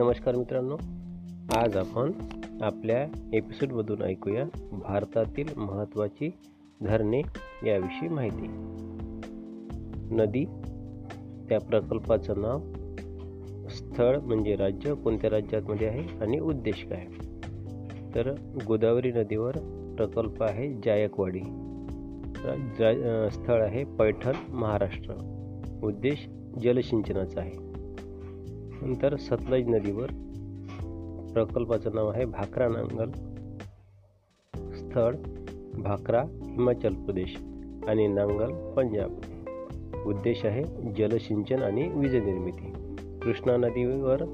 नमस्कार मित्रांनो. आज आपण आपल्या एपिसोडमधून ऐकूया भारतातील महत्त्वाची धरणे याविषयी माहिती. नदी त्या प्रकल्पाचं नाव स्थळ म्हणजे राज्य कोणत्या राज्यामध्ये आहे आणि उद्देश काय? तर गोदावरी नदीवर प्रकल्प आहे जायकवाडी. स्थळ आहे पैठण महाराष्ट्र. उद्देश जलसिंचनाचा आहे. नंतर सतलज नदीवर. प्रकल्पाचं नाव आहे भाकरा नांगल. स्थळ भाकरा हिमाचल प्रदेश आणि नांगल पंजाब. उद्देश आहे जलसिंचन आणि वीज निर्मिती. कृष्णा नदीवर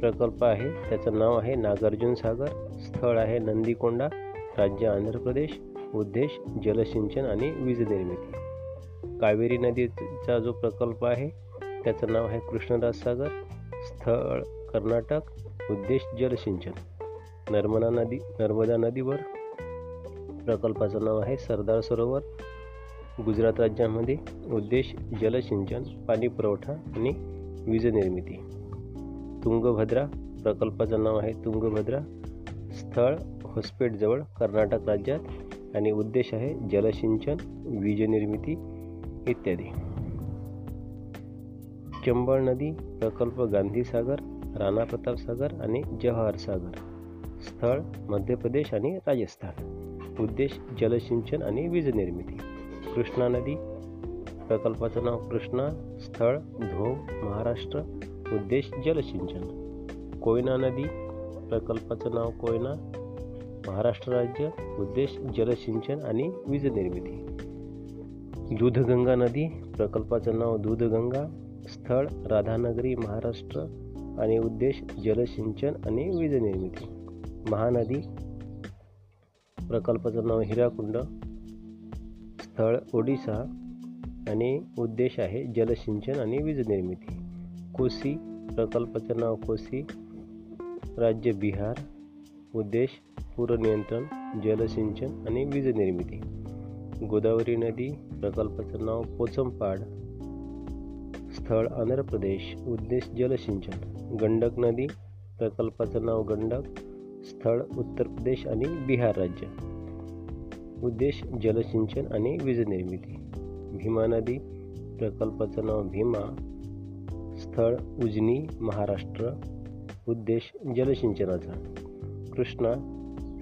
प्रकल्प आहे. त्याचं नाव आहे नागार्जुन सागर. स्थळ आहे नंदीकोंडा राज्य आंध्र प्रदेश. उद्देश जलसिंचन आणि वीज निर्मिती. कावेरी नदीचा जो प्रकल्प आहे त्याचं नाव आहे कृष्णदास सागर. स्थळ कर्नाटक उद्देश जलसिंचन नर्मदा नदी नर्मदा नदीवर प्रकल्पाचं नाव आहे सरदार सरोवर. गुजरात राज्यामध्ये उद्देश जलसिंचन पाणी पुरवठा आणि वीज निर्मिती. तुंगभद्रा प्रकल्पाचं नाव आहे तुंगभद्रा. स्थळ होस्पेटजवळ कर्नाटक राज्यात आणि उद्देश आहे जलसिंचन वीज निर्मिती इत्यादी. चंबळ नदी प्रकल्प गांधीसागर राणा प्रताप सागर आणि जवाहर सागर. स्थळ मध्य प्रदेश आणि राजस्थान. उद्देश जलसिंचन आणि वीज निर्मिती. कृष्णा नदी. प्रकल्पाचं नाव कृष्णा स्थळ धोम महाराष्ट्र. उद्देश जलसिंचन. कोयना नदी. प्रकल्पाचं नाव कोयना. महाराष्ट्र राज्य. उद्देश जलसिंचन आणि वीज निर्मिती. दूधगंगा नदी. प्रकल्पाचं नाव दूधगंगा. स्थळ राधानगरी महाराष्ट्र आणि उद्देश जलसिंचन आणि वीज निर्मिती. महानदी प्रकल्पाचं नाव हिराकुंड. स्थळ ओडिसा आणि उद्देश आहे जलसिंचन आणि वीज निर्मिती. कोसी प्रकल्पाचं नाव कोसी. राज्य बिहार उद्देश पूरनियंत्रण जलसिंचन आणि वीज निर्मिती. गोदावरी नदी प्रकल्पाचं नाव पोचमपाड. स्थळ आंध्र प्रदेश उद्देश जलसिंचन गंडक नदी प्रकल्पाचं नाव गंडक स्थळ उत्तर प्रदेश आणि बिहार राज्य. उद्देश जलसिंचन आणि वीज निर्मिती. भीमा नदी प्रकल्पाचं नाव भीमा स्थळ उजनी महाराष्ट्र उद्देश जलसिंचनाचा कृष्णा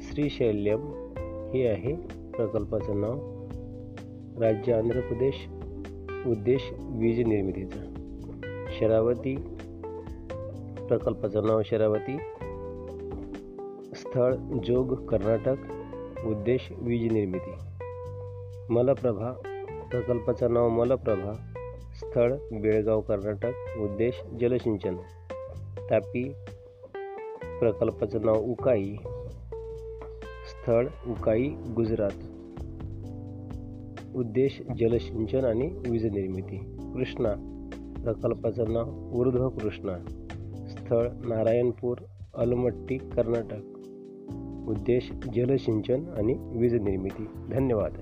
श्रीशैल्यम हे आहे प्रकल्पाचं नाव. राज्य आंध्र प्रदेश उद्देश वीज निर्मितीचा. शरावती प्रकल्पाचं नाव शरावती. स्थळ जोग कर्नाटक. उद्देश वीज निर्मिती. मलप्रभा प्रकल्पाचं नाव मलप्रभा. स्थळ बेळगाव कर्नाटक. उद्देश जलसिंचन. तापी प्रकल्पाचं नाव उकाई. स्थळ उकाई गुजरात. उद्देश जलसिंचन आणि वीज निर्मिती. कृष्णा प्रकल्पाचं नाव ऊर्ध्व कृष्णा. स्थळ नारायणपूर अलमट्टी कर्नाटक. उद्देश जलसिंचन आणि वीज निर्मिती. धन्यवाद.